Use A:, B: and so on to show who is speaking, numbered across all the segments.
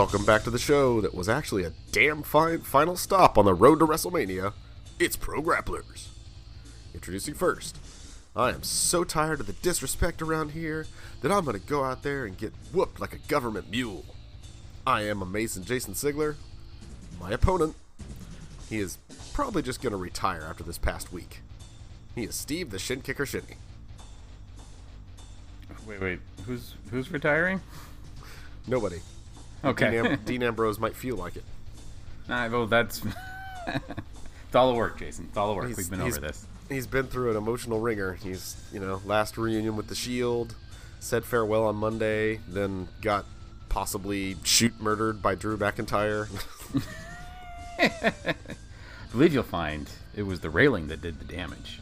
A: Welcome back to the show that was actually a damn fine final stop on the road to WrestleMania. It's Pro Grapplers. Introducing first, I am so tired of the disrespect around here that I'm going to go out there and get whooped like a government mule. I am Amazing Jason Sigler. My opponent, he is probably just going to retire after this past week. He is Steve the Shin Kicker Shinny.
B: Wait, wait. Who's who's retiring?
A: Nobody.
B: Okay.
A: Dean, Am- Dean Ambrose might feel like it.
B: Nah, well, that's it's all the work, Jason. It's all the work.
A: He's-
B: We've been
A: he's-
B: over this.
A: He's been through an emotional ringer. He's, you know, last reunion with the Shield, said farewell on Monday, then got possibly shoot murdered by Drew McIntyre.
B: I believe you'll find it was the railing that did the damage.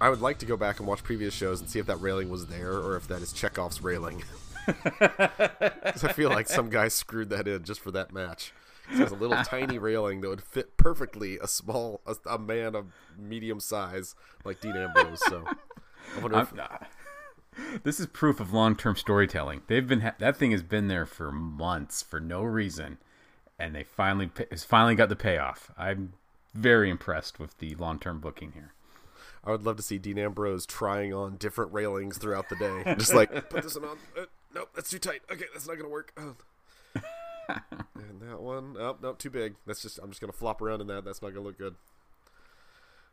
A: I would like to go back and watch previous shows and see if that railing was there or if that is Chekhov's railing. 'Cause I feel like some guy screwed that in just for that match. It has a little tiny railing that would fit perfectly a small, a, a man of medium size like Dean Ambrose. So I wonder if,
B: ah. this is proof of long-term storytelling. They've been ha- that thing has been there for months for no reason, and they finally pa- has finally got the payoff. I'm very impressed with the long-term booking here.
A: I would love to see Dean Ambrose trying on different railings throughout the day. Just like, put this one on. Nope, that's too tight. Okay, that's not going to work. Oh. and that one, oh, nope, too big. That's just, I'm just going to flop around in that. That's not going to look good.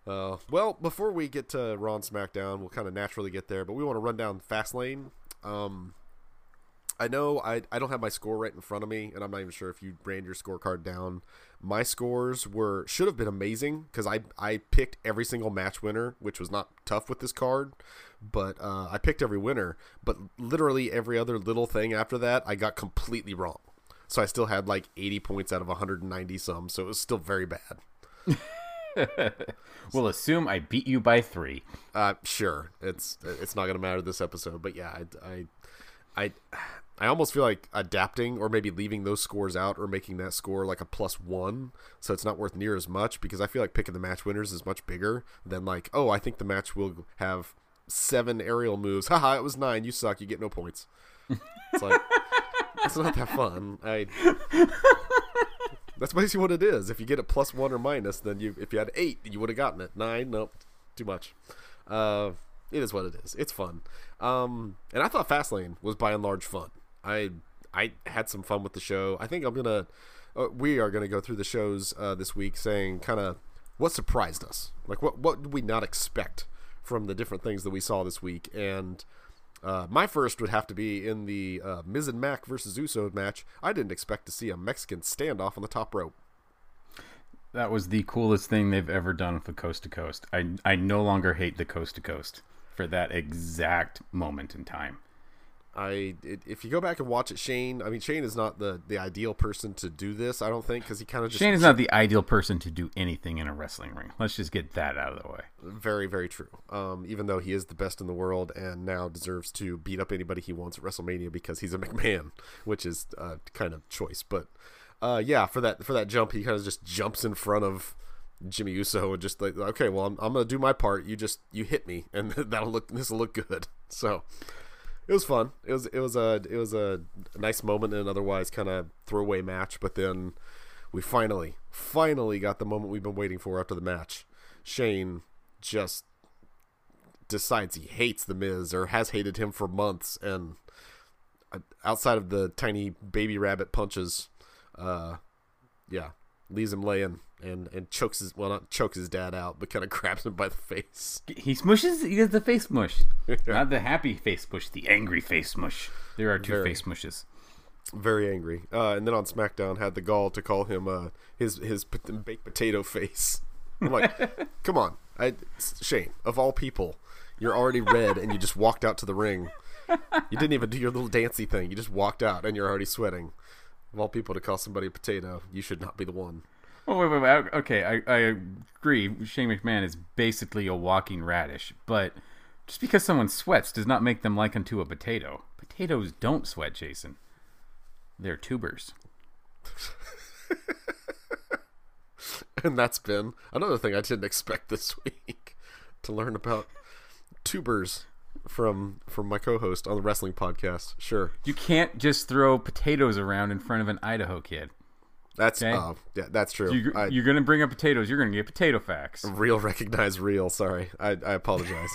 A: Uh, well, before we get to Raw and SmackDown, we'll kind of naturally get there, but we want to run down Fastlane. Um, I know I, I don't have my score right in front of me, and I'm not even sure if you ran your scorecard down. My scores were should have been amazing because I I picked every single match winner, which was not tough with this card, but uh, I picked every winner. But literally every other little thing after that, I got completely wrong. So I still had like 80 points out of 190 some, so it was still very bad.
B: We'll assume I beat you by three.
A: Uh, sure, it's it's not gonna matter this episode, but yeah, I, I, I, I almost feel like adapting or maybe leaving those scores out or making that score like a plus one, so it's not worth near as much because I feel like picking the match winners is much bigger than like, oh, I think the match will have seven aerial moves. Haha, it was nine. You suck. You get no points. It's like it's not that fun. I. That's basically what it is. If you get a plus one or minus, then you if you had eight, you would have gotten it. Nine, nope, too much. Uh, it is what it is. It's fun. Um, and I thought Fastlane was by and large fun. I I had some fun with the show. I think I'm gonna uh, we are gonna go through the shows uh, this week, saying kind of what surprised us, like what what did we not expect from the different things that we saw this week, and. Uh, my first would have to be in the uh, Miz and Mac versus Uso match. I didn't expect to see a Mexican standoff on the top rope.
B: That was the coolest thing they've ever done for Coast to Coast. I I no longer hate the Coast to Coast for that exact moment in time.
A: I it, if you go back and watch it, Shane. I mean, Shane is not the the ideal person to do this. I don't think because he kind of just
B: Shane is not the ideal person to do anything in a wrestling ring. Let's just get that out of the way.
A: very very true. Um, even though he is the best in the world and now deserves to beat up anybody he wants at WrestleMania because he's a McMahon, which is uh, kind of choice. But uh, yeah, for that for that jump, he kind of just jumps in front of Jimmy Uso and just like, okay, well, I'm, I'm gonna do my part. You just you hit me, and that'll look this will look good. So it was fun. It was it was a it was a nice moment in an otherwise kind of throwaway match. But then we finally finally got the moment we've been waiting for after the match. Shane just decides he hates the Miz or has hated him for months, and uh, outside of the tiny baby rabbit punches, uh, yeah, leaves him laying and and chokes his well not chokes his dad out, but kind of grabs him by the face.
B: He smushes. He gets the face mush, not the happy face mush, the angry face mush. There are two
A: Very.
B: face mushes.
A: very angry. Uh, and then on SmackDown, had the gall to call him uh, his his baked potato face. I'm like, come on, I, Shane. Of all people, you're already red, and you just walked out to the ring. You didn't even do your little dancey thing. You just walked out, and you're already sweating. Of all people to call somebody a potato, you should not be the one.
B: Oh wait, wait, wait. Okay, I, I agree. Shane McMahon is basically a walking radish, but just because someone sweats does not make them like unto a potato. Potatoes don't sweat, Jason. They're tubers.
A: And that's been another thing I didn't expect this week to learn about tubers. from from my co-host on the wrestling podcast. Sure,
B: You can't just throw potatoes around in front of an Idaho kid.
A: That's
B: Okay.
A: uh, yeah, that's true.
B: You, you're going to bring up potatoes. You're going to get potato facts.
A: real recognize real. Sorry, I, I apologize.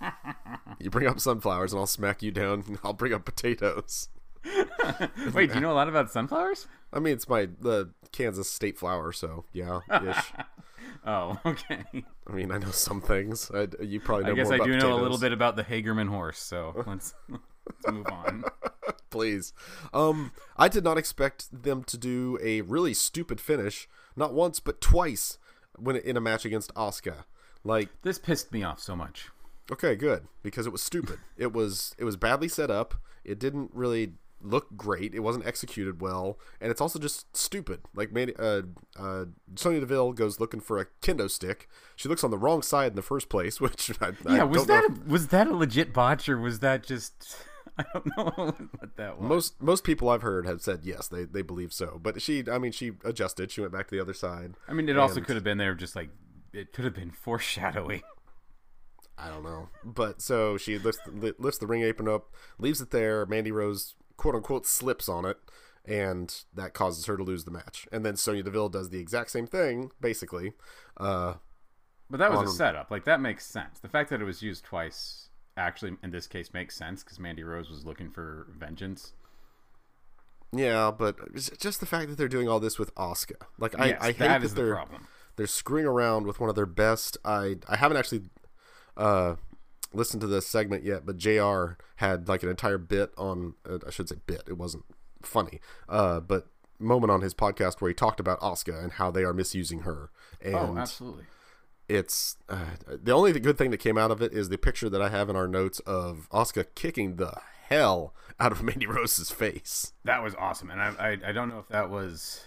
A: you bring up sunflowers and I'll smack you down. and I'll bring up potatoes.
B: Wait, do you know a lot about sunflowers?
A: I mean, it's my the Kansas state flower, so yeah, ish.
B: Oh, okay.
A: I mean, I know some things. I, you probably know
B: I guess I do know a little bit about the Hagerman horse. So let's let's move on.
A: please. Um, I did not expect them to do a really stupid finish, not once but twice, when in a match against Asuka. Like,
B: This pissed me off so much.
A: okay, good because it was stupid. it was it was badly set up. It didn't really look great. It wasn't executed well, and it's also just stupid. Like, Mandy, uh, uh, Sonya Deville goes looking for a kendo stick. She looks on the wrong side in the first place, which I, I
B: Yeah, was
A: don't know
B: that a, was that a legit botch or was that just I don't know what that was.
A: most most people I've heard have said yes, they they believe so. But she, I mean, she adjusted. She went back to the other side.
B: I mean, it also could have been there just like it could have been foreshadowing.
A: I don't know. But so she lifts li- lifts the ring apron up, leaves it there. Mandy Rose quote unquote slips on it, and that causes her to lose the match. And then Sonya Deville does the exact same thing, basically. Uh,
B: But that was a setup. Like that makes sense. The fact that it was used twice actually in this case makes sense because Mandy Rose was looking for vengeance.
A: yeah, but just the fact that they're doing all this with Asuka, like I,
B: yes,
A: I hate
B: that
A: they're
B: problem.
A: they're screwing around with one of their best. I I haven't actually uh, listened to this segment yet, but Jr. had like an entire bit on. Uh, I should say bit. It wasn't funny, uh, but moment on his podcast where he talked about Asuka and how they are misusing her. And
B: Oh, absolutely.
A: It's uh, the only good thing that came out of it is the picture that I have in our notes of Asuka kicking the hell out of Mandy Rose's face.
B: That was awesome, and I I, I don't know if that was.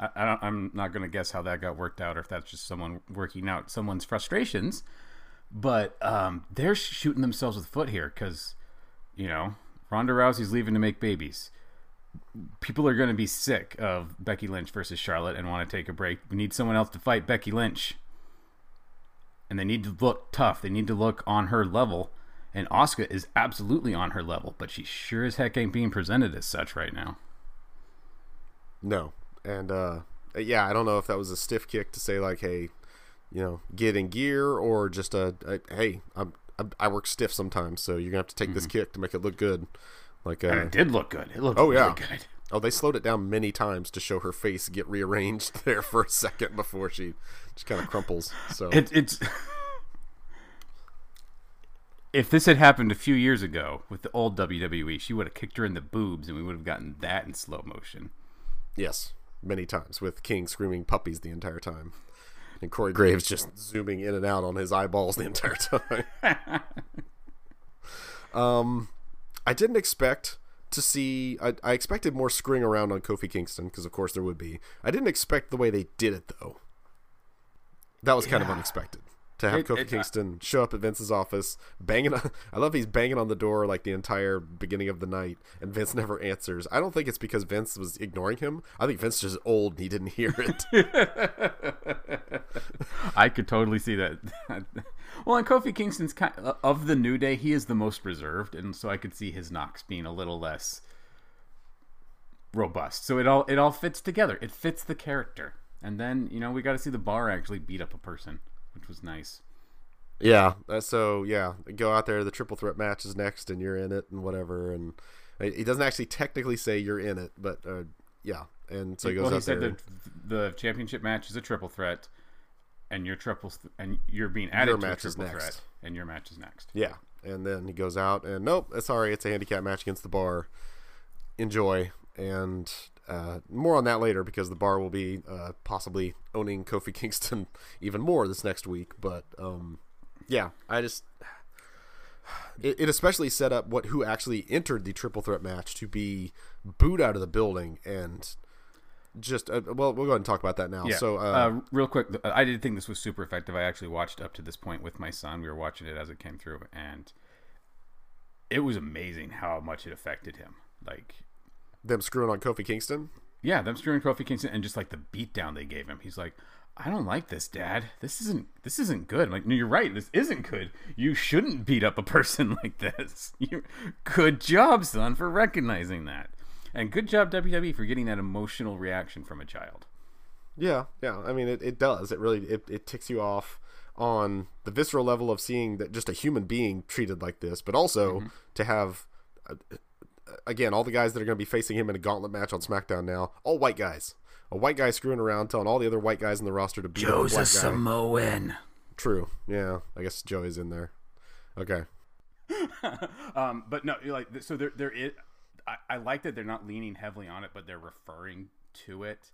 B: I, I don't, I'm not going to guess how that got worked out, or if that's just someone working out someone's frustrations. But um, they're shooting themselves with foot here because, you know, Ronda Rousey's leaving to make babies. People are going to be sick of Becky Lynch versus Charlotte and want to take a break. We need someone else to fight Becky Lynch, and they need to look tough. They need to look on her level. And Asuka is absolutely on her level, but she sure as heck ain't being presented as such right now.
A: No, and uh, yeah, I don't know if that was a stiff kick to say like, hey, you know, get in gear, or just a, a hey, I'm, I'm I work stiff sometimes, so you're gonna have to take this kick to make it look good. Like,
B: And
A: uh,
B: it did look good. It looked
A: Oh,
B: really
A: yeah.
B: good.
A: Oh, they slowed it down many times to show her face get rearranged there for a second before she just kind of crumples. So
B: It, it's if this had happened a few years ago with the old WWE, she would have kicked her in the boobs, and we would have gotten that in slow motion.
A: Yes, many times with King screaming puppies the entire time, and Corey Graves just zooming in and out on his eyeballs the entire time. um, I didn't expect to see. I, I expected more screwing around on Kofi Kingston because, of course, there would be. I didn't expect the way they did it though. That was kind of unexpected. To have
B: It-
A: Kofi
B: it-
A: Kingston show up at Vince's office, banging. On, I love he's banging on the door like the entire beginning of the night, and Vince never answers. I don't think it's because Vince was ignoring him. I think Vince just old and he didn't hear it.
B: I could totally see that. well, and Kofi Kingston's kind uh, of the New Day. He is the most reserved, and so I could see his knocks being a little less robust. So it all it all fits together. It fits the character. And then you know we got to see the bar actually beat up a person, which was nice.
A: yeah. uh, So yeah, go out there. The triple threat match is next, and you're in it, and whatever. And it doesn't actually technically say you're in it, but uh, yeah. And so he goes
B: well, he
A: out
B: said
A: there.
B: the the championship match is a triple threat, and your triple and you're being added
A: Your
B: to a
A: match is
B: triple
A: next.
B: threat, and your match is next.
A: Yeah, and then he goes out and nope, sorry, it's a handicap match against the bar. Enjoy, and uh, more on that later because the bar will be uh, possibly owning Kofi Kingston even more this next week. But um, yeah, I just it, it especially set up what who actually entered the triple threat match to be booed out of the building and just uh, well we'll go ahead and talk about that now.
B: Yeah.
A: So
B: uh,
A: uh,
B: real quick, I did think this was super effective. I actually watched up to this point with my son. We were watching it as it came through, and it was amazing how much it affected him. Like,
A: them screwing on Kofi Kingston.
B: yeah, them screwing Kofi Kingston and just like the beatdown they gave him. He's like, I don't like this, Dad. This isn't this isn't good. I'm like, no, you're right. This isn't good. You shouldn't beat up a person like this. You, good job, son, for recognizing that, and good job WWE for getting that emotional reaction from a child.
A: Yeah, yeah. I mean, it, it does. It really it, it ticks you off on the visceral level of seeing that just a human being treated like this, but also mm-hmm. to have again all the guys that are going to be facing him in a gauntlet match on SmackDown now, all white guys a white guy screwing around, telling all the other white guys in the roster to beat Joe's up a black a
B: Samoan.
A: True. Yeah, I guess Joey's in there. Okay.
B: um, but no, like so there there is. I, I like that they're not leaning heavily on it, but they're referring to it.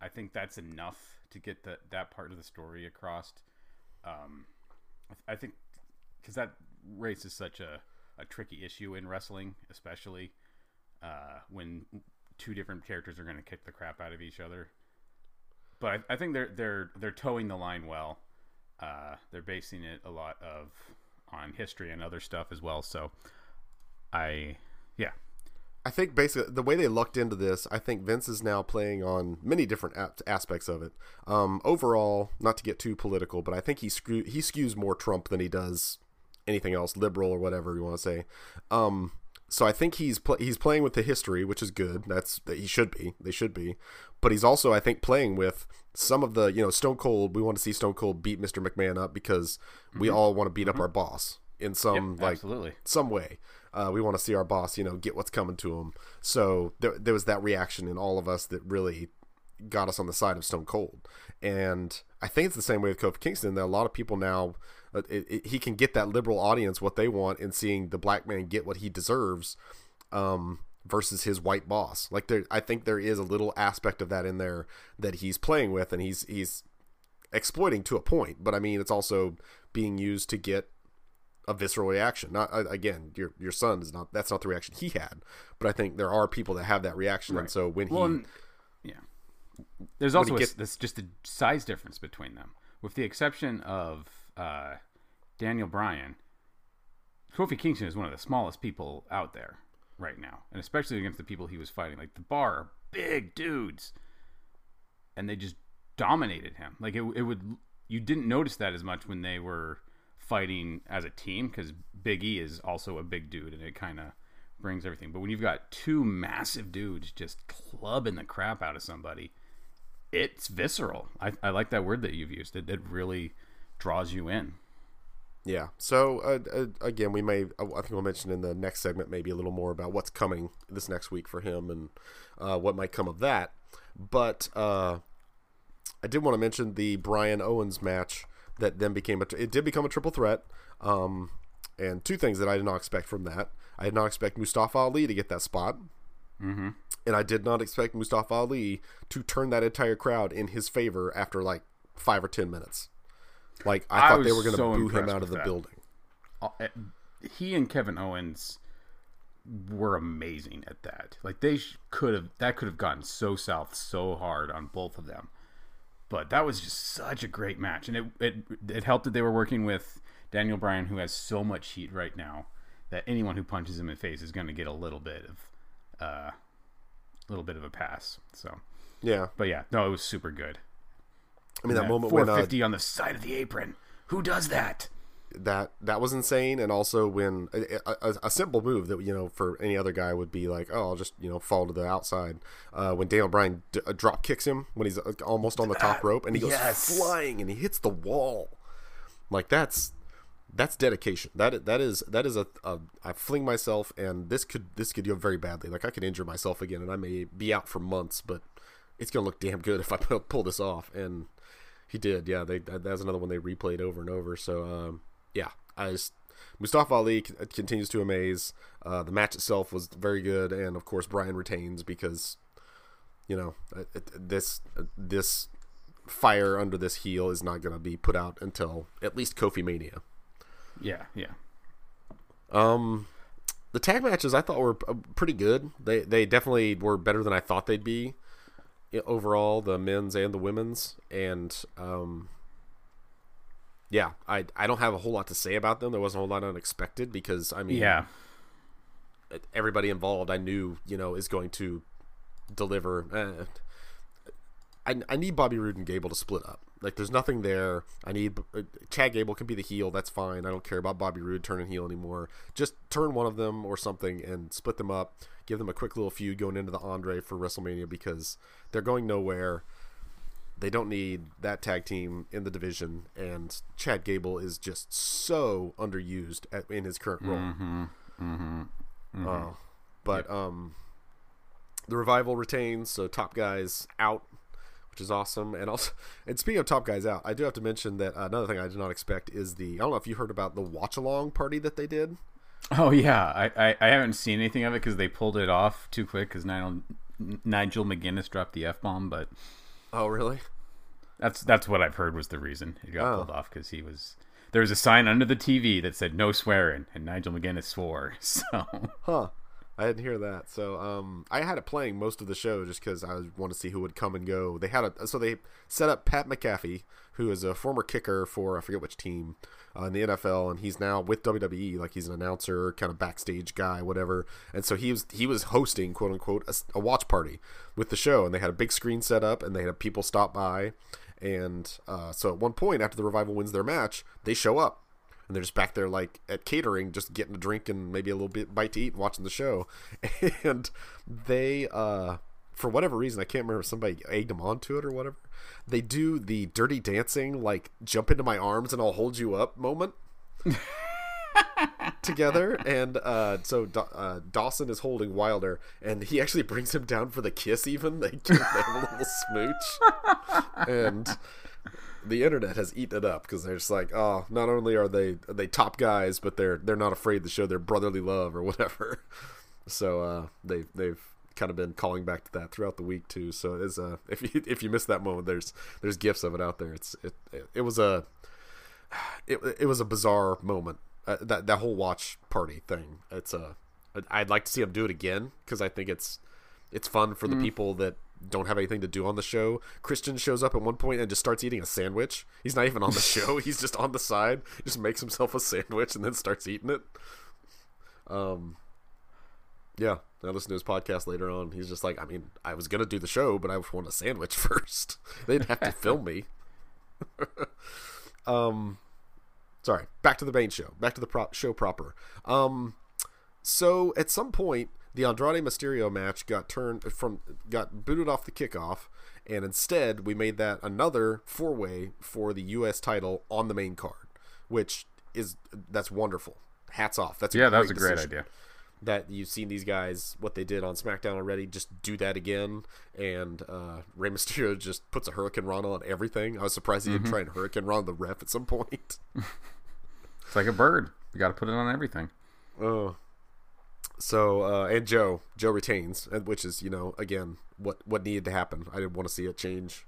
B: I think that's enough to get that that part of the story across. Um, I, I think because that race is such a, a tricky issue in wrestling, especially uh, when two different characters are going to kick the crap out of each other. But I, I think they're they're they're towing the line well. Uh, they're basing it a lot of on history and other stuff as well. So I yeah.
A: I think basically the way they looked into this, I think Vince is now playing on many different aspects of it. Um, overall, not to get too political, but I think he screw- he skews more Trump than he does anything else, liberal or whatever you want to say. Um, so I think he's pl- he's playing with the history, which is good. That's that he should be. They should be. But he's also, I think, playing with some of the you know Stone Cold. We want to see Stone Cold beat Mr. McMahon up because mm-hmm. we all want to beat mm-hmm. up our boss in some yep, like absolutely. some way. Uh, we want to see our boss, you know, get what's coming to him. So there, there was that reaction in all of us that really got us on the side of Stone Cold. And I think it's the same way with Kofi Kingston. That a lot of people now it, it, he can get that liberal audience what they want in seeing the black man get what he deserves um, versus his white boss. Like there, I think there is a little aspect of that in there that he's playing with, and he's he's exploiting to a point. But I mean, it's also being used to get a visceral reaction. Not again, your your son is not. That's not the reaction he had. But I think there are people that have that reaction, right. and so when
B: well, he, yeah, there's also gets, a, this just a size difference between them, with the exception of uh, Daniel Bryan, Kofi Kingston is one of the smallest people out there right now, and especially against the people he was fighting. Like the bar, big dudes, and they just dominated him. Like it, it would you didn't notice that as much when they were fighting as a team because Big E is also a big dude, and it kind of brings everything. But when you've got two massive dudes just clubbing the crap out of somebody, it's visceral. I, I like that word that you've used. It, it really draws you in.
A: Yeah. So uh, uh, again, we may I think we'll mention in the next segment maybe a little more about what's coming this next week for him and uh, what might come of that. But uh, I did want to mention the Bryan Owens match that then became a it did become a triple threat. Um, and two things that I did not expect from that. I did not expect Mustafa Ali to get that spot.
B: Mm-hmm.
A: And I did not expect Mustafa Ali to turn that entire crowd in his favor after like five or ten minutes. Like I, I thought they were going to so boo him out of the that. building.
B: Uh, eh, he and Kevin Owens were amazing at that. Like they could have that could have gotten so south so hard on both of them. But that was just such a great match, and it it it helped that they were working with Daniel Bryan, who has so much heat right now that anyone who punches him in the face is going to get a little bit of a uh, little bit of a pass. So
A: yeah,
B: but yeah, no, it was super good.
A: I mean, that, that moment when uh,
B: on the side of the apron. Who does that?
A: That that was insane, and also when a, a, a, simple move that you know for any other guy would be like, oh, I'll just you know fall to the outside. Uh, when Daniel Bryan d- uh, drop kicks him when he's uh, almost on the top rope, and he goes yes. flying and he hits the wall, like that's that's dedication. That that is that is a, a I fling myself, and this could this could go very badly. Like I could injure myself again, and I may be out for months, but it's gonna look damn good if I pull this off. And he did, yeah. They that was another one they replayed over and over. So um, yeah, I just Mustafa Ali continues to amaze. Uh, the match itself was very good, and of course Bryan retains because you know this this fire under this heel is not going to be put out until at least Kofi Mania.
B: Yeah, yeah.
A: Um, the tag matches I thought were uh, pretty good. They they definitely were better than I thought they'd be overall, the men's and the women's, and um, yeah, I I don't have a whole lot to say about them. There wasn't a whole lot unexpected because I mean,
B: yeah,
A: everybody involved I knew you know is going to deliver. Uh, I, I need Bobby Roode and Gable to split up. Like, there's nothing there. I need uh, Chad Gable can be the heel. That's fine. I don't care about Bobby Roode turning heel anymore. Just turn one of them or something and split them up. Give them a quick little feud going into the Andre for WrestleMania because they're going nowhere. They don't need that tag team in the division, and Chad Gable is just so underused at, in his current role.
B: Mm-hmm. Mm-hmm. Mm-hmm.
A: Uh, but um, the revival retains, so top guys out, which is awesome. And also, and speaking of top guys out, I do have to mention that another thing I did not expect is the I don't know if you heard about the watch along party that they did.
B: Oh yeah, I, I, I haven't seen anything of it because they pulled it off too quick because Nigel Nigel McGuinness dropped the f bomb, but
A: Oh really?
B: that's that's what I've heard was the reason it got
A: Oh.
B: pulled off because he was there was a sign under the TV that said no swearing and Nigel McGuinness swore. So
A: Huh. I didn't hear that. So um, I had it playing most of the show just because I want to see who would come and go. They had a so they set up Pat McAfee, who is a former kicker for I forget which team uh, in the NFL, and he's now with WWE. Like he's an announcer, kind of backstage guy, whatever. And so he was he was hosting quote unquote a, a watch party with the show, and they had a big screen set up, and they had people stop by. And uh, so at one point after the revival wins their match, they show up and they're just back there like at catering just getting a drink and maybe a little bit bite to eat and watching the show. And they uh for whatever reason i can't remember if somebody egged them onto it or whatever they do the dirty dancing like jump into my arms and i'll hold you up moment together. And uh so Da- uh, dawson is holding wilder and he actually brings him down for the kiss even. They, give have a little smooch. And the internet has eaten it up because they're just like, oh, not only are they are they top guys, but they're they're not afraid to show their brotherly love or whatever. So uh, they they've kind of been calling back to that throughout the week too. So it's uh, if you if you missed that moment, there's there's gifs of it out there. It's it it, it was a it, it was a bizarre moment. Uh, that that whole watch party thing. It's a I'd like to see them do it again because I think it's it's fun for the people that don't have anything to do on the show. Christian shows up at one point and just starts eating a sandwich. He's not even on the show. He's just on the side. He just makes himself a sandwich and then starts eating it. Um, yeah. I listened to his podcast later on. He's just like, I mean, I was gonna do the show, but I want a sandwich first. they didn't have to film me. um, sorry. Back to the main show. Back to the pro- show proper. Um, so at some point, the Andrade Mysterio match got turned from got booted off the kickoff, and instead we made that another four way for the U.S. title on the main card, which is that's wonderful. Hats off. That's a
B: yeah, that was a
A: great
B: great idea.
A: that you've seen these guys what they did on SmackDown already. Just do that again, and uh, Rey Mysterio just puts a hurricanrana on everything. I was surprised he didn't try and hurricanrana the ref at some point.
B: It's like a bird. You got to put it on everything.
A: Oh, so uh, and Joe Joe retains, which is you know again what what needed to happen. I didn't want to see it change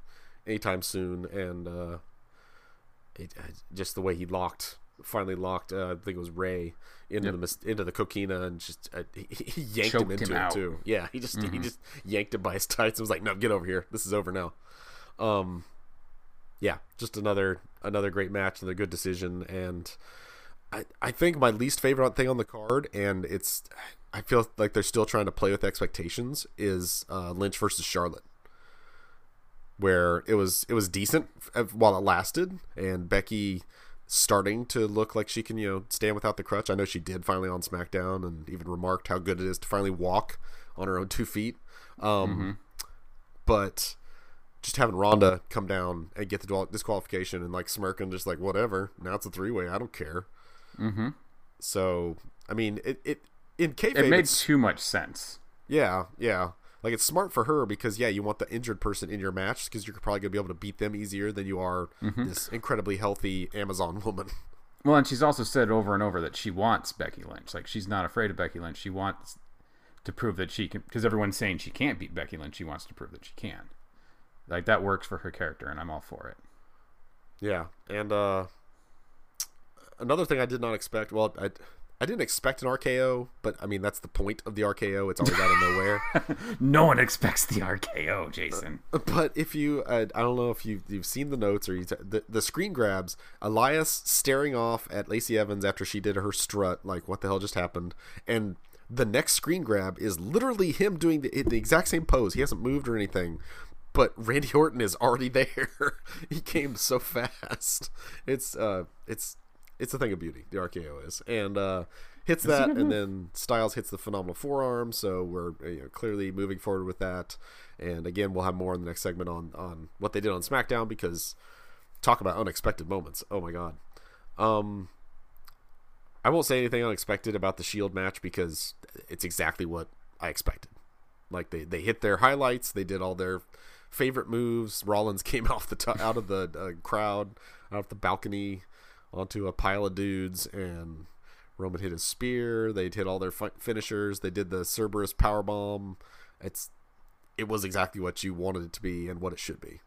A: anytime soon, and uh, it, uh, just the way he locked finally locked. Uh, I think it was Rey into
B: Yep.
A: the into the coquina and just uh, he, he yanked
B: Choked
A: him into
B: him
A: it
B: out.
A: too. Yeah, he just he just yanked him by his tights and was like, "No, get over here. This is over now." Um, yeah, just another another great match, another good decision, and I I think my least favorite thing on the card, and it's I feel like they're still trying to play with expectations, is uh, Lynch versus Charlotte, where it was it was decent while it lasted, and Becky starting to look like she can you know stand without the crutch. I know she did finally on SmackDown, and even remarked how good it is to finally walk on her own two feet. Um, But just having Ronda come down and get the disqualification and like smirking, just like whatever. Now it's a three way. I don't care.
B: Mm-hmm.
A: So I mean, it it in kayfabe,
B: It made too much sense.
A: yeah, yeah. Like it's smart for her because yeah, you want the injured person in your match because you're probably gonna be able to beat them easier than you are this incredibly healthy Amazon woman.
B: Well, and she's also said over and over that she wants Becky Lynch. Like she's not afraid of Becky Lynch. She wants to prove that she can, because everyone's saying she can't beat Becky Lynch. She wants to prove that she can. Like that works for her character, and I'm all for it.
A: Yeah, and uh, another thing I did not expect. Well, I I didn't expect an RKO, but I mean that's the point of the RKO. It's always out of nowhere.
B: No one expects the RKO, Jason.
A: But if you, uh, I don't know if you you've seen the notes or you t- the the screen grabs, Elias staring off at Lacey Evans after she did her strut, like what the hell just happened, and the next screen grab is literally him doing the the exact same pose. He hasn't moved or anything, but Randy Orton is already there. he came so fast. It's uh, it's it's a thing of beauty. The RKO is, and uh, hits that, and then Styles hits the phenomenal forearm. So we're you know, clearly moving forward with that. And again, we'll have more in the next segment on on what they did on SmackDown because talk about unexpected moments. Oh my god. Um, I won't say anything unexpected about the Shield match because it's exactly what I expected. Like they they hit their highlights, they did all their favorite moves. Rollins came off the t- out of the uh, crowd, out of the balcony, onto a pile of dudes, and Roman hit his spear. They hit all their fi- finishers. They did the Cerberus power bomb. It's it was exactly what you wanted it to be and what it should be.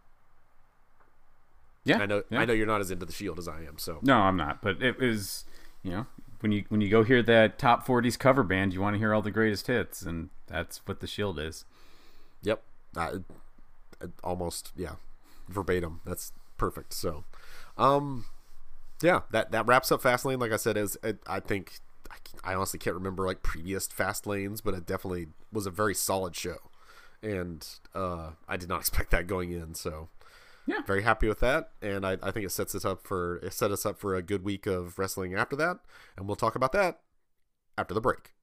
B: Yeah,
A: I know.
B: yeah.
A: I know you're not as into the Shield as I am. So
B: No, I'm not. But it was, you know, when you when you go hear that top 40s cover band, you want to hear all the greatest hits, and that's what the Shield is.
A: Yep. I, I- almost yeah, verbatim. That's perfect. So, um, yeah, that that wraps up Fastlane. Like I said, is it, I think I, I honestly can't remember like previous fast lanes, but it definitely was a very solid show, and uh, I did not expect that going in. So.
B: Yeah.
A: very happy with that, and I, I think it sets us up for it set us up for a good week of wrestling after that, and we'll talk about that after the break.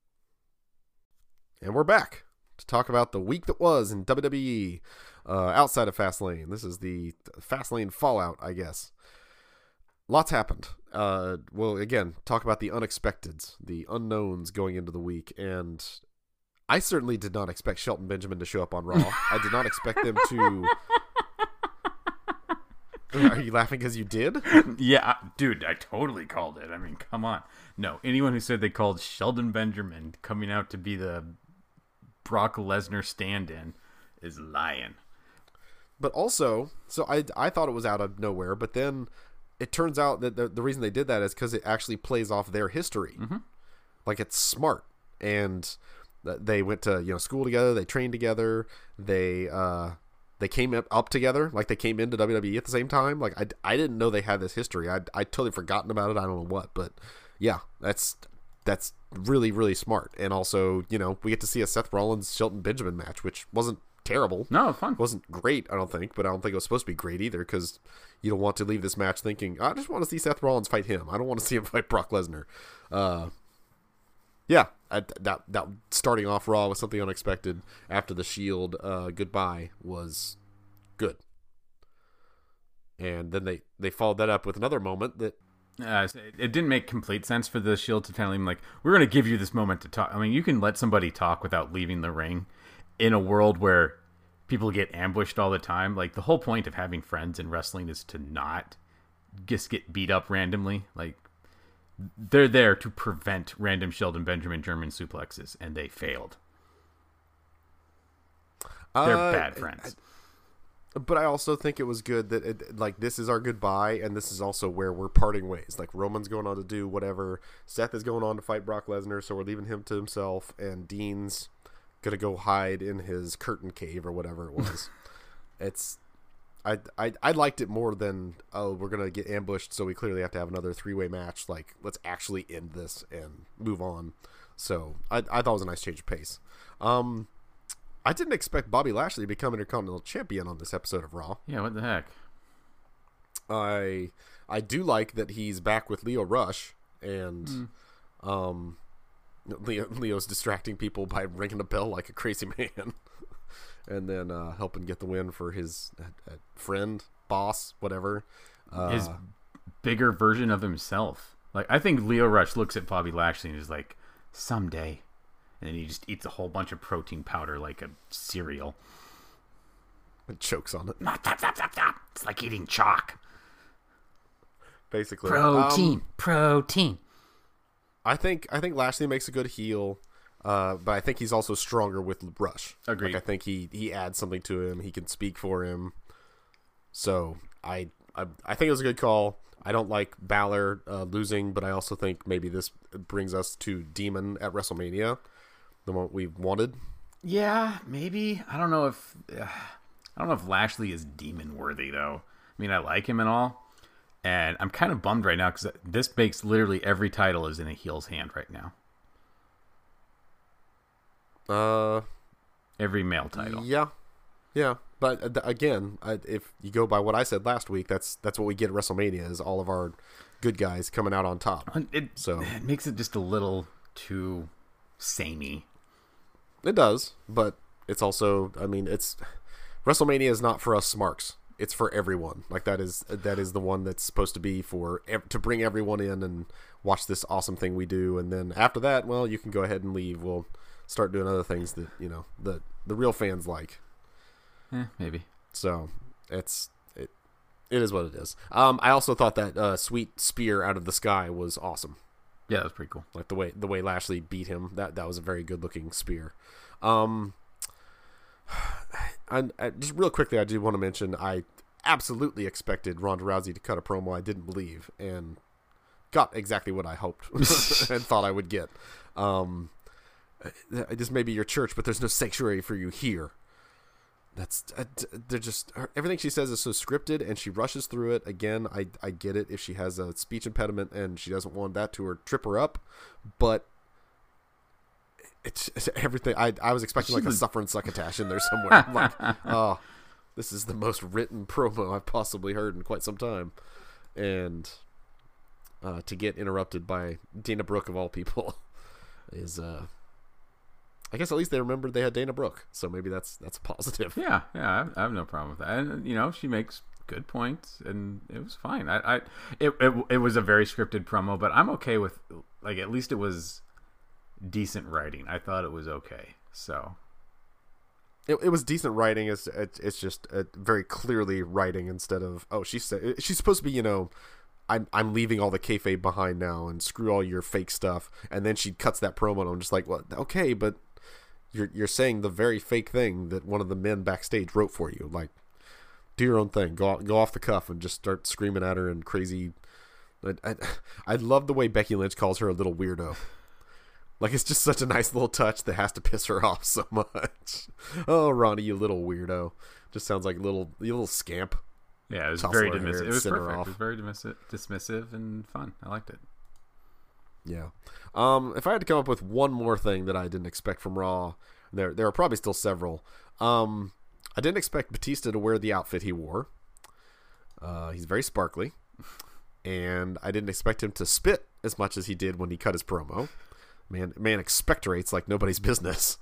A: And we're back to talk about the week that was in WWE uh, outside of Fastlane. This is the Fastlane fallout, I guess. Lots happened. Uh, well, again, talk about the unexpecteds, the unknowns going into the week, and I certainly did not expect Shelton Benjamin to show up on Raw. I did not expect them to. Are you laughing because you did?
B: Yeah, I- dude, I totally called it. I mean, come on. No, anyone who said they called Shelton Benjamin coming out to be the Brock Lesnar stand-in is lying.
A: But also, so I I thought it was out of nowhere, but then it turns out that the, the reason they did that is because it actually plays off their history. Like it's smart, and they went to you know school together, they trained together, they uh they came up, up together, like they came into WWE at the same time. Like I, I didn't know they had this history. I I totally forgotten about it. I don't know what, but yeah, that's that's really really smart. And also, you know, we get to see a Seth Rollins Shelton Benjamin match, which wasn't terrible
B: No, fun.
A: wasn't great, I don't think, but I don't think it was supposed to be great either because you don't want to leave this match thinking, I just want to see Seth Rollins fight him. I don't want to see him fight Brock Lesnar. Uh, yeah, I, that that starting off Raw with something unexpected after the Shield uh, goodbye was good, and then they they followed that up with another moment that
B: Uh, it it didn't make complete sense for the Shield to tell him like, "We're going to give you this moment to talk." I mean, you can let somebody talk without leaving the ring, in a world where people get ambushed all the time. Like the whole point of having friends in wrestling is to not just get beat up randomly. Like they're there to prevent random Shelton Benjamin German suplexes, and they failed. They're
A: uh,
B: bad friends.
A: But I also think it was good that it, like this is our goodbye, and this is also where we're parting ways. Like Roman's going on to do whatever, Seth is going on to fight Brock Lesnar, so we're leaving him to himself, and Dean's gonna go hide in his curtain cave or whatever it was. it's I, I I liked it more than oh we're gonna get ambushed, so we clearly have to have another three way match. Like let's actually end this and move on. So I I thought it was a nice change of pace. Um, I didn't expect Bobby Lashley to become Intercontinental Champion on this episode of Raw.
B: yeah, what the heck?
A: I I do like that he's back with Lio Rush and um Lio Lio's distracting people by ringing a bell like a crazy man and then uh, helping get the win for his uh, uh, friend, boss, whatever. Uh,
B: His bigger version of himself. Like I think Lio Rush looks at Bobby Lashley and is like, "Someday," and then he just eats a whole bunch of protein powder like a cereal.
A: It chokes on it
B: It's like eating chalk.
A: basically.
B: Protein,
A: Um,
B: protein.
A: I think I think Lashley makes a good heel. Uh, but I think he's also stronger with Rush.
B: Agreed.
A: Like I think he he adds something to him. He can speak for him. So I I, I think it was a good call. I don't like Balor uh, losing, but I also think maybe this brings us to Demon at WrestleMania, the one we wanted.
B: Yeah, maybe. I don't know if uh, I don't know if Lashley is demon worthy though. I mean, I like him and all, and I'm kind of bummed right now because this makes literally every title is in a heel's hand right now.
A: Uh,
B: Every male title.
A: yeah, yeah. But uh, again, if you go by what I said last week, that's that's what we get at WrestleMania is all of our good guys coming out on top.
B: It,
A: So-
B: it makes it just a little too samey.
A: It does, but it's also, I mean, it's WrestleMania is not for us smarks. It's for everyone. Like that is that is the one that's supposed to be for to bring everyone in and watch this awesome thing we do. And then after that, well, you can go ahead and leave. We'll start doing other things that you know the the real fans like.
B: Eh, maybe.
A: So it's it it is what it is. Um, I also thought that uh, sweet spear out of the sky was awesome.
B: Yeah, that was pretty cool.
A: Like the way the way Lashley beat him, that that was a very good looking spear. Um, just real quickly, I do want to mention I absolutely expected Ronda Rousey to cut a promo I didn't believe, and got exactly what I hoped and thought I would get. Um, uh, this may be your church, but there's no sanctuary for you here. That's uh, they're just everything she says is so scripted, and she rushes through it. Again, I I get it if she has a speech impediment and she doesn't want that to her trip her up, but it's, it's everything. I I was expecting like a suffering succotash in there somewhere. I'm like, oh, this is the most written promo I've possibly heard in quite some time, and uh, to get interrupted by Dana Brooke of all people is uh. I guess at least they remembered they had Dana Brooke, so maybe that's that's a positive.
B: Yeah, yeah, I have, I have no problem with that. And you know, she makes good points, and it was fine. I, I it, it, it was a very scripted promo, but I'm okay with like at least it was decent writing. I thought it was okay. So
A: It, it was decent writing. It's it, it's just uh, very clearly writing instead of oh she's she's supposed to be you know I'm I'm leaving all the kayfabe behind now and screw all your fake stuff and then she cuts that promo and I'm just like well okay but you're you're saying the very fake thing that one of the men backstage wrote for you like do your own thing go go off the cuff and just start screaming at her and crazy I, I, I love the way Becky Lynch calls her a little weirdo. Like it's just such a nice little touch that has to piss her off so much. Oh, Ronnie, you little weirdo. Just sounds like a little you little scamp.
B: yeah, it was very dismissive. It was perfect. It was very dismissive, dismissive and fun. I liked it.
A: Yeah. Um, if I had to come up with one more thing that I didn't expect from Raw, there there are probably still several. Um, I didn't expect Batista to wear the outfit he wore. Uh, he's very sparkly, and I didn't expect him to spit as much as he did when he cut his promo. Man, man expectorates like nobody's business.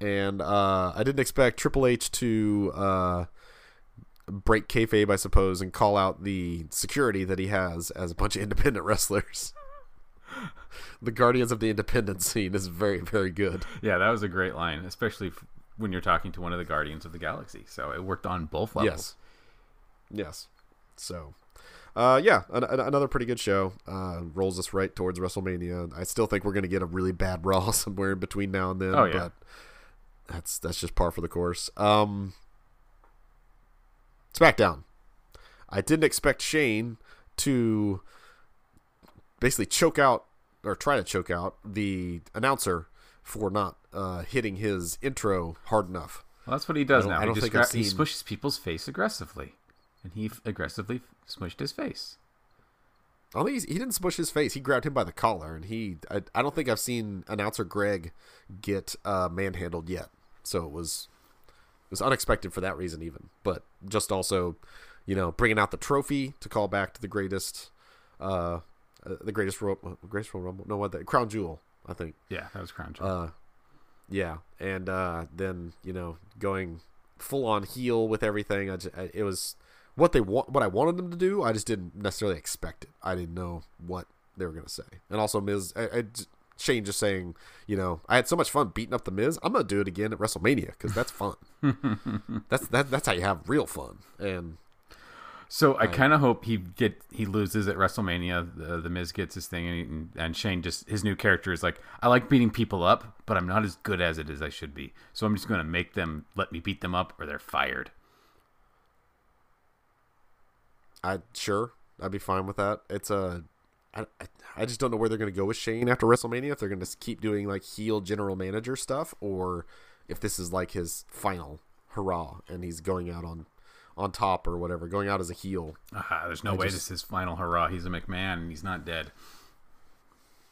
A: And uh, I didn't expect Triple H to uh, break kayfabe, I suppose, and call out the security that he has as a bunch of independent wrestlers. the Guardians of the Independent scene is very, very good.
B: Yeah, that was a great line, especially f- when you're talking to one of the Guardians of the Galaxy. So it worked on both levels.
A: Yes. Yes. So, uh, yeah, an- an- another pretty good show. Uh, rolls us right towards WrestleMania. I still think we're going to get a really bad Raw somewhere in between now and then.
B: Oh, yeah.
A: But that's that's just par for the course. Um, SmackDown. I didn't expect Shane to basically choke out or try to choke out the announcer for not uh, hitting his intro hard enough.
B: Well, that's what he does now.
A: I
B: he
A: don't
B: just
A: think
B: gra-
A: I've
B: he
A: seen-
B: smushes people's face aggressively, and he f- aggressively smushed his face.
A: I don't think he didn't smush his face. He grabbed him by the collar, and he. I, I don't think I've seen announcer Greg get uh, manhandled yet. So it was it was unexpected for that reason, even. But just also, you know, bringing out the trophy to call back to the greatest, uh, uh the greatest Ro- greatest Royal Rumble. No, what the crown jewel. I think.
B: Yeah, that was crown jewel.
A: Uh, yeah, and uh, then you know going full on heel with everything. I, just, I it was what they want, what I wanted them to do. I just didn't necessarily expect it. I didn't know what they were gonna say. And also, Miz, I, I, Shane just saying, you know, I had so much fun beating up the Miz. I'm gonna do it again at WrestleMania because that's fun. that's that, that's how you have real fun. And
B: so I kind of hope he get he loses at WrestleMania. The, the Miz gets his thing, and, he, and Shane just his new character is like, I like beating people up, but I'm not as good as it as I should be. So I'm just going to make them let me beat them up, or they're fired.
A: I sure I'd be fine with that. It's a I, I- I just don't know where they're going to go with Shane after WrestleMania. If they're going to keep doing like heel general manager stuff, or if this is like his final hurrah and he's going out on on top or whatever, going out as a heel.
B: Ah, there's no way
A: just-
B: this is his final hurrah. He's a McMahon, and he's not dead.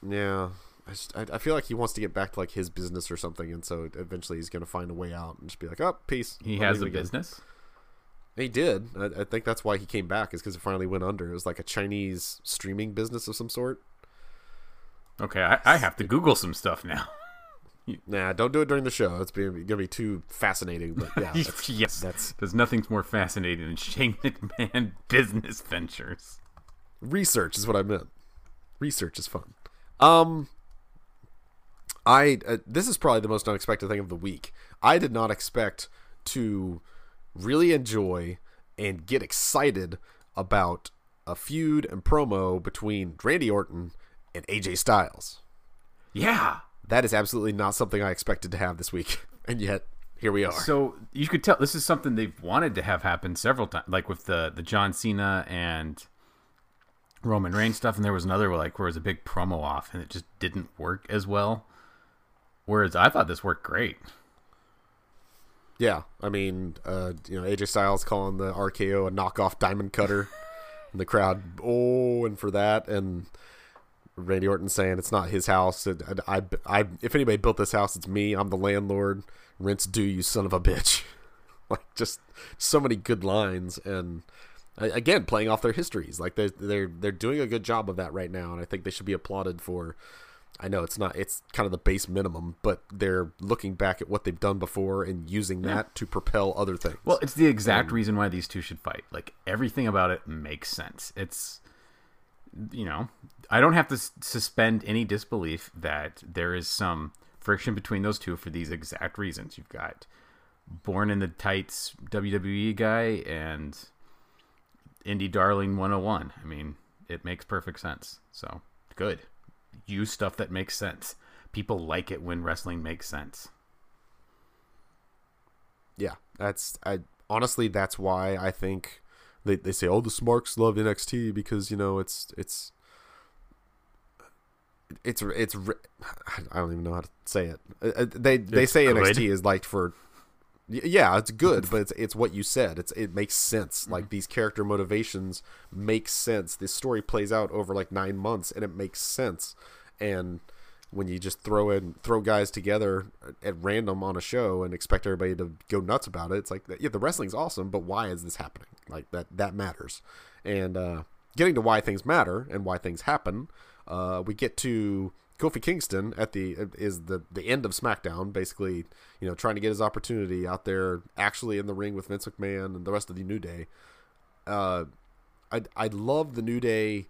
A: Yeah, I, just, I, I feel like he wants to get back to like his business or something, and so eventually he's going to find a way out and just be like, "Oh, peace."
B: He
A: I'll
B: has a
A: again."
B: business.
A: He did. I, I think that's why he came back is because it finally went under. It was like a Chinese streaming business of some sort.
B: Okay, I, I have to Google some stuff now.
A: Nah, don't do it during the show. It's going to be too fascinating. But yeah, that's,
B: yes,
A: that's
B: there's nothing more fascinating than Shane McMahon business ventures.
A: research is what I meant. Research is fun. Um, I uh, this is probably the most unexpected thing of the week. I did not expect to really enjoy and get excited about a feud and promo between Randy Orton and AJ Styles.
B: Yeah.
A: That is absolutely not something I expected to have this week, and yet here we are.
B: So you could tell this is something they've wanted to have happen several times, like with the the John Cena and Roman Reigns stuff, and there was another like where it was a big promo off, and it just didn't work as well. Whereas I thought this worked great.
A: Yeah, I mean, uh, you know, AJ Styles calling the RKO a knockoff diamond cutter, and the crowd oh, and for that, and Randy Orton saying it's not his house. It, I, I, I, if anybody built this house, it's me. I'm the landlord. Rents due, you son of a bitch. like just so many good lines, and again, playing off their histories. Like they're they're they're doing a good job of that right now, and I think they should be applauded for. I know it's not it's kind of the base minimum, but they're looking back at what they've done before and using that to propel other things.
B: Well, it's the exact reason why these two should fight. Like everything about it makes sense. It's you know, I don't have to s- suspend any disbelief that there is some friction between those two for these exact reasons. You've got born in the tights WWE guy and indie darling 101. I mean, it makes perfect sense. So, good. Use stuff that makes sense. People like it when wrestling makes sense.
A: yeah, that's I honestly that's why I think they they say oh the Smarks love NXT because you know it's it's it's it's I don't even know how to say it. Uh, uh, They they
B: It's
A: say
B: good.
A: NXT is liked for yeah, it's good, but it's it's what you said. It's it makes sense. Like these character motivations make sense. This story plays out over like 9 months and it makes sense. And when you just throw in throw guys together at random on a show and expect everybody to go nuts about it, it's like yeah, the wrestling's awesome, but why is this happening? Like that that matters. And uh getting to why things matter and why things happen, uh, we get to Kofi Kingston at the is the the end of SmackDown, basically, you know, trying to get his opportunity out there, actually in the ring with Vince McMahon and the rest of the New Day. Uh, I I love the New Day,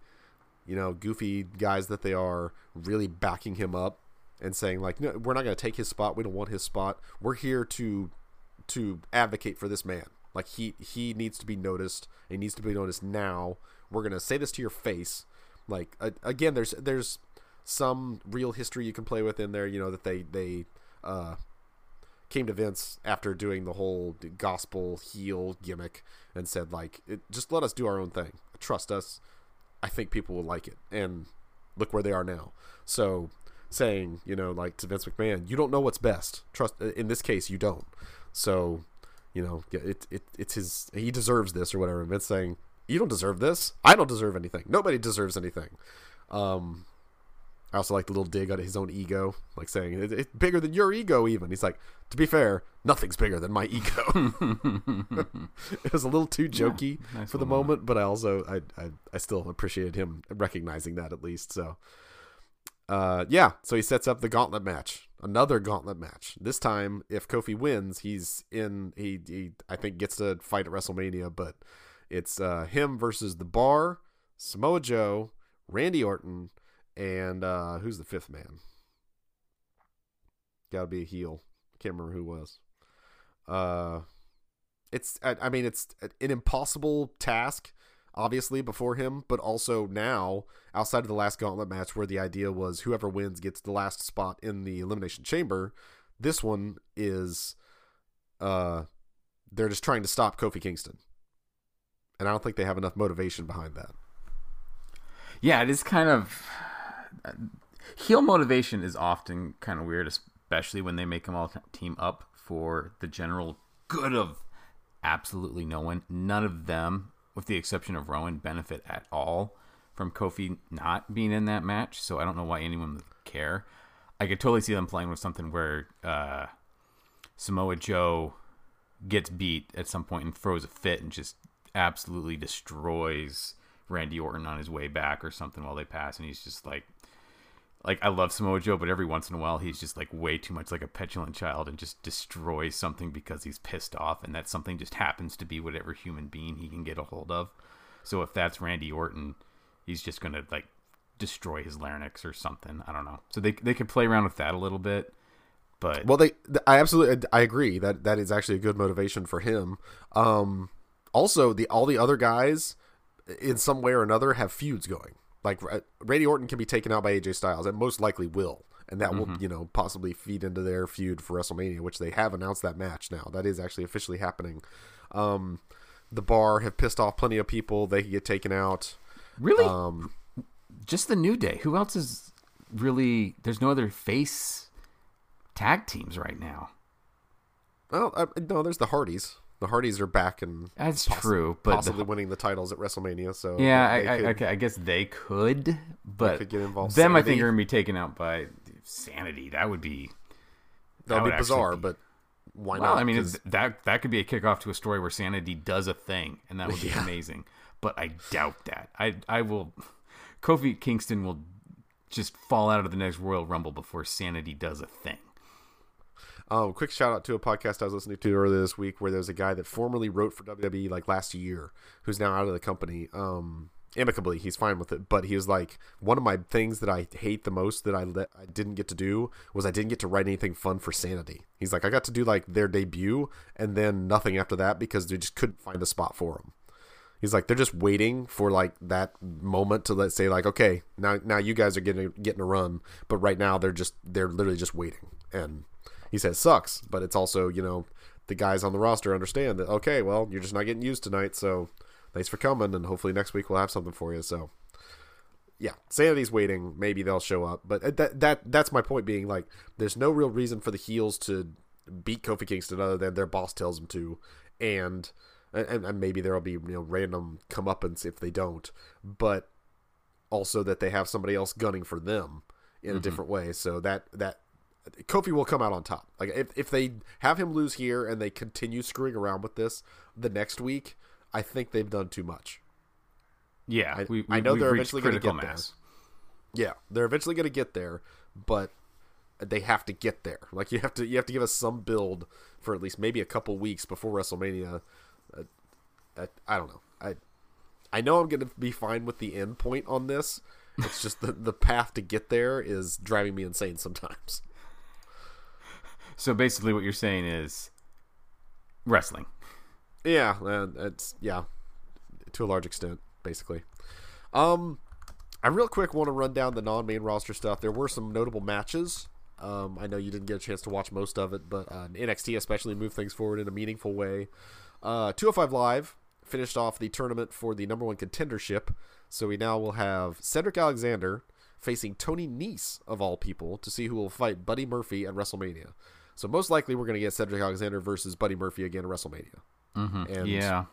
A: you know, goofy guys that they are, really backing him up and saying like, no, we're not going to take his spot. We don't want his spot. We're here to to advocate for this man. Like he he needs to be noticed. He needs to be noticed now. We're gonna say this to your face. Like uh, again, there's there's some real history you can play with in there. You know that they they uh, came to Vince after doing the whole gospel heel gimmick and said like, just let us do our own thing. Trust us. I think people will like it. And look where they are now. So saying, you know, like to Vince McMahon, you don't know what's best. Trust in this case, you don't. So, you know, it, it it's his he deserves this or whatever. And Vince saying, you don't deserve this. I don't deserve anything. Nobody deserves anything. Um, I also like the little dig on his own ego, like saying it, it's bigger than your ego. Even he's like, to be fair, nothing's bigger than my ego. it was a little too jokey
B: nice
A: for the moment, but I also I, I I still appreciated him recognizing that at least. So, uh, yeah. So he sets up the gauntlet match, another gauntlet match. This time, if Kofi wins, he's in. He he I think gets to fight at WrestleMania, but it's uh him versus the Bar, Samoa Joe, Randy Orton, and uh who's the fifth man? Got to be a heel. Can't remember who was. Uh, it's I, I mean it's an impossible task, obviously before him, but also now outside of the last gauntlet match where the idea was whoever wins gets the last spot in the elimination chamber. This one is, uh, they're just trying to stop Kofi Kingston, and I don't think they have enough motivation behind that.
B: Yeah, it is kind of heel motivation is often kind of weird, especially when they make them all team up for the general good of absolutely no one. None of them, with the exception of Rowan, benefit at all from Kofi not being in that match. So I don't know why anyone would care. I could totally see them playing with something where uh, Samoa Joe gets beat at some point and throws a fit and just absolutely destroys Randy Orton on his way back or something while they pass, and he's just like, like I love Samoa Joe, but every once in a while he's just like way too much like a petulant child and just destroys something because he's pissed off, and that something just happens to be whatever human being he can get a hold of. So if that's Randy Orton, he's just gonna like destroy his larynx or something. I don't know. So they they could play around with that a little bit. But
A: Well, they, I absolutely, I agree that that is actually a good motivation for him. Um, also, the all the other guys, in some way or another, have feuds going. Like uh, Randy Orton can be taken out by AJ Styles, and most likely will, and that will, you know, possibly feed into their feud for WrestleMania, which they have announced that match now. That is actually officially happening. Um, the Bar have pissed off plenty of people. They could get taken out.
B: really,
A: Um,
B: just the New Day. Who else is really? There's no other face tag teams right now.
A: well, uh, no, there's the Hardys. The Hardys are back and
B: That's true, but the-
A: possibly winning the titles at WrestleMania. So
B: Yeah, I, I,
A: could-
B: okay, I guess they could, but
A: could get involved.
B: them I think
A: Sanity.
B: are gonna be taken out by Sanity. That would be
A: That would
B: would
A: be bizarre,
B: be-
A: but why
B: well.
A: not?
B: I mean, that that could be a kickoff to a story where Sanity does a thing, and that would be
A: Yeah.
B: amazing. But I doubt that. I I will. Kofi Kingston will just fall out of the next Royal Rumble before Sanity does a thing.
A: Um, quick shout out to a podcast I was listening to earlier this week where there's a guy that formerly wrote for WWE like last year who's now out of the company. Um, amicably, he's fine with it, but he was like, one of my things that I hate the most that I I didn't get to do was I didn't get to write anything fun for Sanity. He's like, I got to do like their debut and then nothing after that because they just couldn't find a spot for him. He's like they're just waiting for like that moment to let's say like okay now now you guys are getting getting a run but right now they're just they're literally just waiting and he says sucks but it's also you know the guys on the roster understand that okay well you're just not getting used tonight so thanks for coming and hopefully next week we'll have something for you. So yeah sanity's waiting. Maybe they'll show up. But uh, that that that's my point being like there's no real reason for the heels to beat Kofi Kingston other than their boss tells them to. And and, and maybe there'll be you know random comeuppance if they don't, but also that they have somebody else gunning for them in a mm-hmm. different way. So that that Kofi will come out on top. Like if if they have him lose here and they continue screwing around with this the next week, I think they've done too much.
B: Yeah,
A: I-
B: we,
A: I know they're eventually gonna
B: critical
A: get there.
B: mass.
A: Yeah, they're eventually going to get there, but they have to get there. Like you have to you have to give us some build for at least maybe a couple weeks before WrestleMania. Uh, uh, I don't know. I I know I'm going to be fine with the end point on this. It's just the the path to get there is driving me insane sometimes.
B: So basically, what you're saying is wrestling.
A: Yeah, it's yeah, to a large extent, basically. Um, I real quick want to run down the non-main roster stuff. There were some notable matches. Um, I know you didn't get a chance to watch most of it, but uh, NXT especially moved things forward in a meaningful way. Uh, 205 Live finished off the tournament for the number one contendership, so we now will have Cedric Alexander facing Tony Nese of all people to see who will fight Buddy Murphy at WrestleMania. So most likely we're going to get Cedric Alexander versus Buddy Murphy again at WrestleMania. Mm-hmm. And
B: Yeah,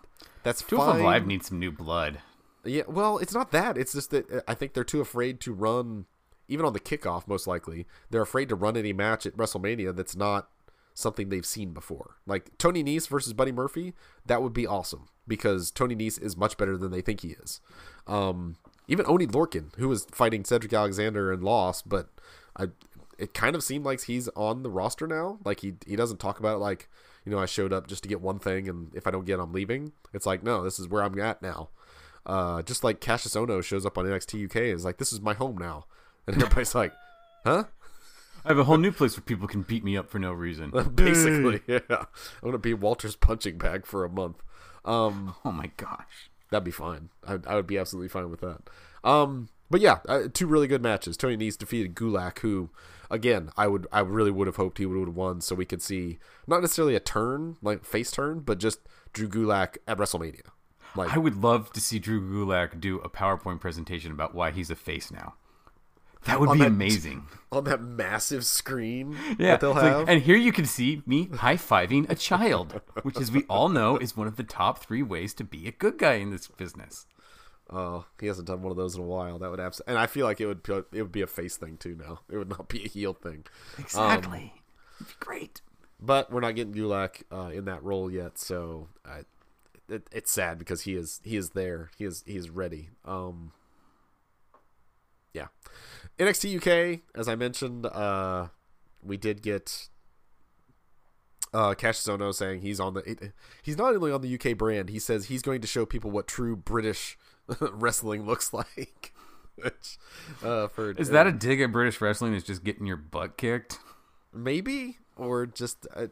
A: that's
B: Two
A: fine.
B: Live needs some new blood.
A: Yeah, well, it's not that. It's just that uh, I think they're too afraid to run, even on the kickoff. Most likely, they're afraid to run any match at WrestleMania that's not something they've seen before. Like Tony Nese versus Buddy Murphy, that would be awesome because Tony Nese is much better than they think he is. Um, even Oney Lorcan, who was fighting Cedric Alexander and lost, but I, it kind of seemed like he's on the roster now. Like he he doesn't talk about it like you know I showed up just to get one thing, and if I don't get, it, I'm leaving. It's like no, this is where I'm at now. Uh, just like Cassius Ohno shows up on NXT UK and is like this is my home now, and everybody's like, huh?
B: I have a whole new place where people can beat me up for no reason.
A: Basically, yeah. I'm gonna be Walter's punching bag for a month. Um,
B: Oh my gosh.
A: that'd be fine. I, I would be absolutely fine with that. Um, but yeah, uh, two really good matches. Tony Nese defeated Gulak, who, again, I would I really would have hoped he would have won, so we could see not necessarily a turn like face turn, but just Drew Gulak at WrestleMania. Like
B: I would love to see Drew Gulak do a PowerPoint presentation about why he's a face now. That would be
A: that-
B: amazing.
A: on that massive screen
B: Yeah,
A: that they'll
B: it's like- and here you can see me high fiving a child, which, as we all know, is one of the top three ways to be a good guy in this business.
A: Uh, he hasn't done one of those in a while. That would abs- and I feel like it would it would be a face thing too now. It would not be a heel thing.
B: Exactly. It'd be great.
A: But we're not getting Gulak uh, in that role yet, so I, it, it's sad because he is he is there. He is he is ready. Um, yeah, NXT UK, as I mentioned, uh, we did get uh, Cassius Ohno saying he's on the he's not only on the UK brand. He says he's going to show people what true British wrestling looks like. Which, uh, for
B: Is that a dig at British wrestling? Is just getting your butt kicked?
A: maybe or just uh,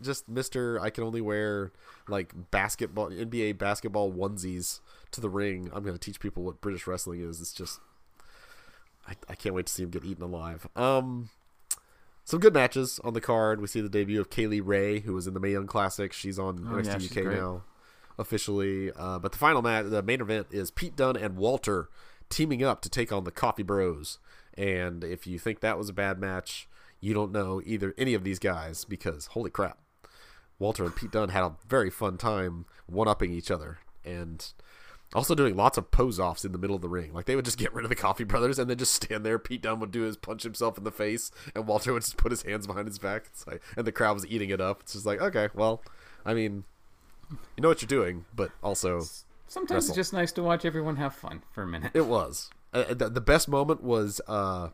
A: just Mister I can only wear like basketball NBA basketball onesies to the ring. I'm going to teach people what British wrestling is. It's just I, I can't wait to see him get eaten alive. Um some good matches on the card. We see the debut of Kay Lee Ray, who was in the Mae Young Classic. She's on
B: Oh, yeah,
A: NXT
B: she's
A: UK
B: great.
A: now, officially. Uh, but the final match, the main event, is Pete Dunne and Walter teaming up to take on the Coffey Bros. And if you think that was a bad match, you don't know either any of these guys because holy crap, Walter and Pete Dunne had a very fun time one upping each other and also doing lots of pose offs in the middle of the ring. Like they would just get rid of the Coffey Brothers and then just stand there. Pete Dunne would do his punch himself in the face, and Walter would just put his hands behind his back. Like, and the crowd was eating it up. It's just like, okay, well, I mean, you know what you're doing, but also
B: Sometimes
A: Wrestle.
B: it's just nice to watch everyone have fun for a minute.
A: it was. Uh, the, the best moment was uh,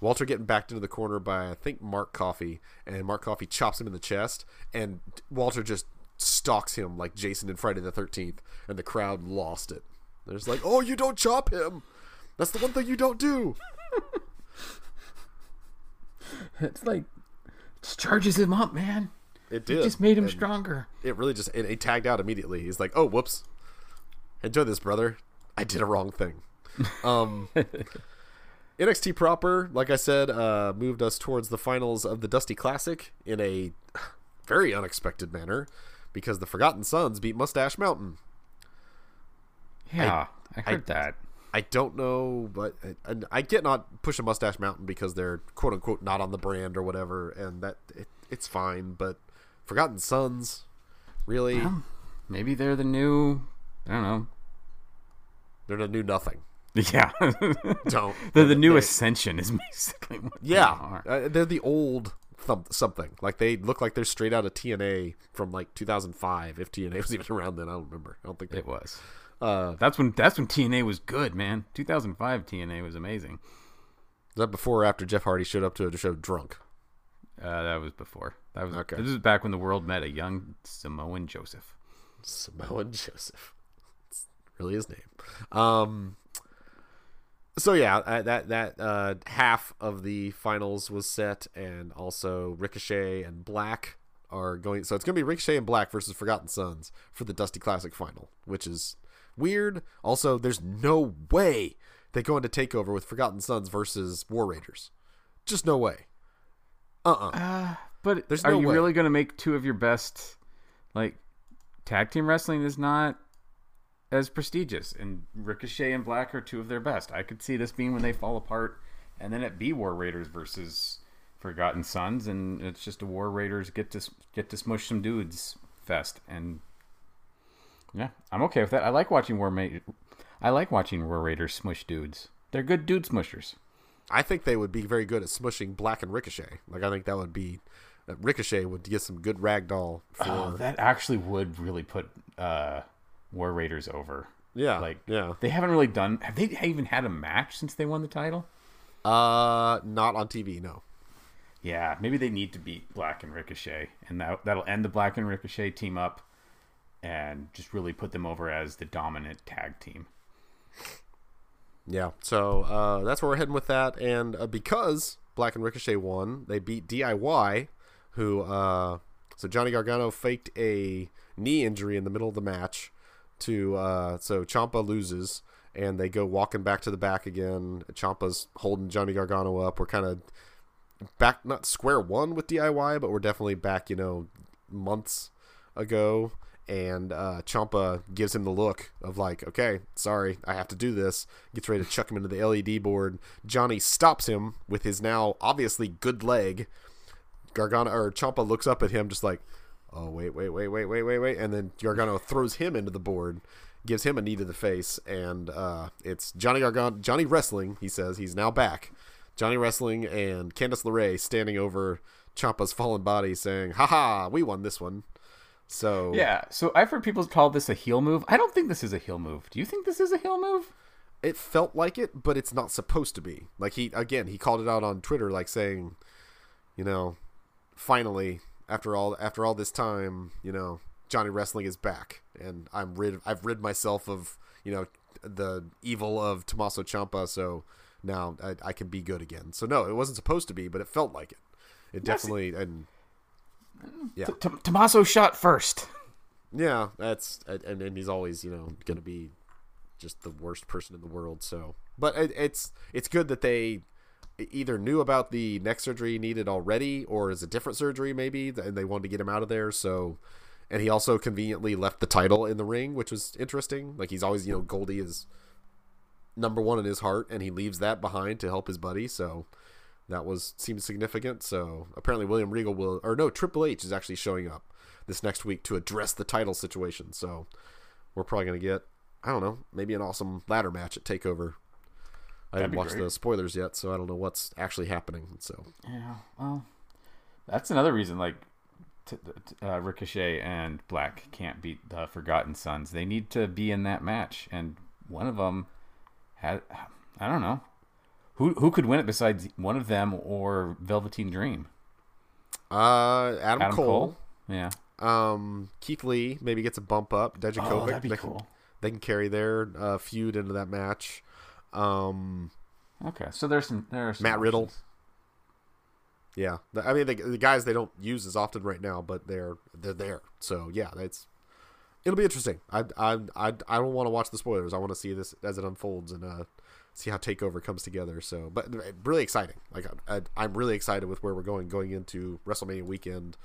A: Walter getting backed into the corner by I think Mark Coffey, and Mark Coffey chops him in the chest, and Walter just stalks him like Jason in Friday the Thirteenth, and the crowd lost it. They're just like, "Oh, you don't chop him! That's the one thing you don't do."
B: It's like just charges him up, man.
A: It did.
B: Just made him
A: And
B: stronger.
A: It really just it, he tagged out immediately. He's like, "Oh, whoops! Enjoy this, brother. I did a wrong thing." Um, NXT proper, like I said, uh, moved us towards the finals of the Dusty Classic in a very unexpected manner because the Forgotten Sons beat Mustache Mountain.
B: Yeah, I, heard that.
A: I don't know, but and I get not push a Mustache Mountain because they're quote unquote not on the brand or whatever, and that it, it's fine. But Forgotten Sons, really,
B: Maybe they're the new. I don't know.
A: they're the new nothing.
B: Yeah,
A: Don't
B: they're the new
A: They-
B: Ascension. Is basically what they
A: Yeah,
B: are.
A: uh, they're the old thump something. Like they look like they're straight out of TNA from like 2005, if TNA was even around then. I don't remember. I don't think they.
B: It was.
A: Uh,
B: That's when that's when TNA was good, man. 2005 TNA was amazing.
A: was that before or after Jeff Hardy showed up to a show drunk?
B: Uh, that was before. That was
A: Okay.
B: This is back when the world met a young Samoan Joseph.
A: Samoan Joseph. It's really his name. Um. So yeah, uh, that that uh, half of the finals was set, and also Ricochet and Black are going. So it's going to be Ricochet and Black versus Forgotten Sons for the Dusty Classic final, which is weird. Also, there's no way they go into Takeover with Forgotten Sons versus War Raiders. Just no way. Uh uh
B: But
A: There's
B: are
A: no
B: you
A: way.
B: really going to make two of your best, like, tag team wrestling is not as prestigious, and Ricochet and Black are two of their best. I could see this being when they fall apart, and then it be War Raiders versus Forgotten Sons, and it's just a War Raiders get to get to smush some dudes fest, and yeah, I'm okay with that. I like watching War Ma- I like watching War Raiders smush dudes. They're good dude smushers.
A: I think they would be very good at smushing Black and Ricochet. Like I think that would be Ricochet would get some good ragdoll for
B: Oh, that actually would really put uh, War Raiders over.
A: yeah,
B: Like,
A: yeah.
B: they haven't really done. Have they even had a match since they won the title?
A: Uh, not on TV. No.
B: Yeah, maybe they need to beat Black and Ricochet, and that that'll end the Black and Ricochet team up, and just really put them over as the dominant tag team.
A: Yeah. So uh, that's where we're heading with that, and uh, because Black and Ricochet won, they beat DIY, who uh, so Johnny Gargano faked a knee injury in the middle of the match to uh, so Ciampa loses. And they go walking back to the back again. Ciampa's holding Johnny Gargano up. We're kind of back not square one with DIY, but we're definitely back, you know, months ago. And uh, Ciampa gives him the look of like, okay, sorry, I have to do this. Gets ready to chuck him into the LED board. Johnny stops him with his now obviously good leg. Gargano or Ciampa looks up at him just like, oh wait, wait, wait, wait, wait, wait, wait, and then Gargano throws him into the board. gives him a knee to the face, and uh, it's Johnny Gargano, Johnny Wrestling. He says he's now back. Johnny Wrestling and Candice LeRae standing over Ciampa's fallen body, saying, "Haha, we won this one." So
B: Yeah, so I've heard people call this a heel move. I don't think this is a heel move. Do you think this is a heel move?
A: it felt like it, but it's not supposed to be. Like he again, he called it out on Twitter, like saying, you know, finally after all after all this time, you know, Johnny Wrestling is back, and I'm rid. I've rid myself of you know the evil of Tommaso Ciampa, so now I, I can be good again. So no, it wasn't supposed to be, but it felt like it. It
B: Yes,
A: definitely and yeah,
B: T- Tommaso shot first.
A: yeah, that's and and he's always you know gonna be just the worst person in the world. So, but it, it's it's good that they either knew about the neck surgery needed already, or is a different surgery maybe, and they wanted to get him out of there. So, and he also conveniently left the title in the ring, which was interesting. Like he's always you know Goldie is number one in his heart, and he leaves that behind to help his buddy. So. That was seemed significant. So apparently William Regal will, or no, Triple H is actually showing up this next week to address the title situation. So we're probably going to get, I don't know, maybe an awesome ladder match at Takeover. I
B: That'd
A: haven't watched
B: great.
A: the spoilers yet, so I don't know what's actually happening. So
B: Yeah, well, that's another reason. Like, t- t- uh, Ricochet and Black can't beat the Forgotten Sons. They need to be in that match, and one of them had. I don't know who who could win it besides one of them or Velveteen Dream.
A: uh, Adam,
B: Adam
A: Cole,
B: Cole. Yeah.
A: um, Keith Lee maybe gets a bump up. Dijakovic,
B: Oh, that'd be
A: they, can, they can carry their uh, feud into that match. Um,
B: Okay, so there's some there's some
A: Matt Riddle. Yeah, I mean the, the guys they don't use as often right now, but they're they're there. So yeah, it's it'll be interesting. I I I, I don't want to watch the spoilers. I want to see this as it unfolds and uh see how Takeover comes together. So, but really exciting. Like I, I'm really excited with where we're going going into WrestleMania weekend.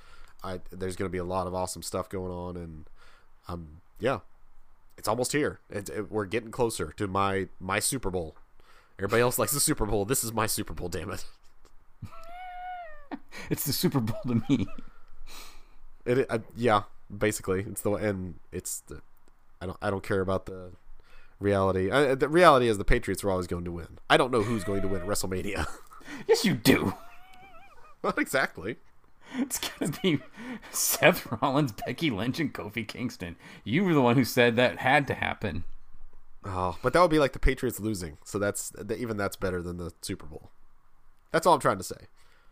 A: I there's going to be a lot of awesome stuff going on, and um yeah, it's almost here. It, it, we're getting closer to my my Super Bowl. Everybody else likes the Super Bowl. This is my Super Bowl. Damn it.
B: It's the Super Bowl to me.
A: It, uh, yeah, basically, it's the and it's the. I don't I don't care about the reality. Uh, the reality is the Patriots are always going to win. I don't know who's going to win WrestleMania.
B: Yes, you do.
A: Not exactly.
B: It's gonna be Seth Rollins, Becky Lynch, and Kofi Kingston. You were the one who said that had to happen.
A: Oh, but that would be like the Patriots losing. So that's even that's better than the Super Bowl. That's all I'm trying to say.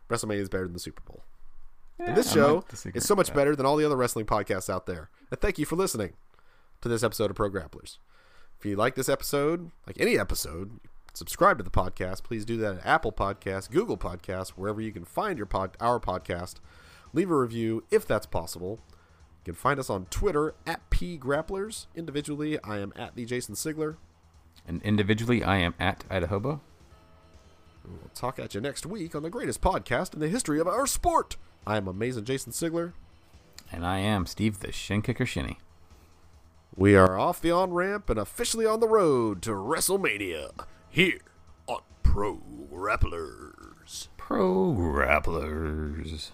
A: WrestleMania is better than the Super Bowl. And this show is so much better than all the other wrestling podcasts out there. And thank you for listening to this episode of Pro Grapplers. If you like this episode, like any episode, subscribe to the podcast. Please do that at Apple Podcasts, Google Podcasts, wherever you can find your pod, our podcast. Leave a review if that's possible. You can find us on Twitter at P Grapplers. Individually, I am at the Jason Sigler.
B: And individually, I am at Idahobo.
A: We'll talk at you next week on the greatest podcast in the history of our sport. I am amazing Jason Sigler.
B: And I am Steve the Shin Kicker Shinny.
A: We are off the on ramp and officially on the road to WrestleMania here on Pro Grapplers.
B: Pro Grapplers.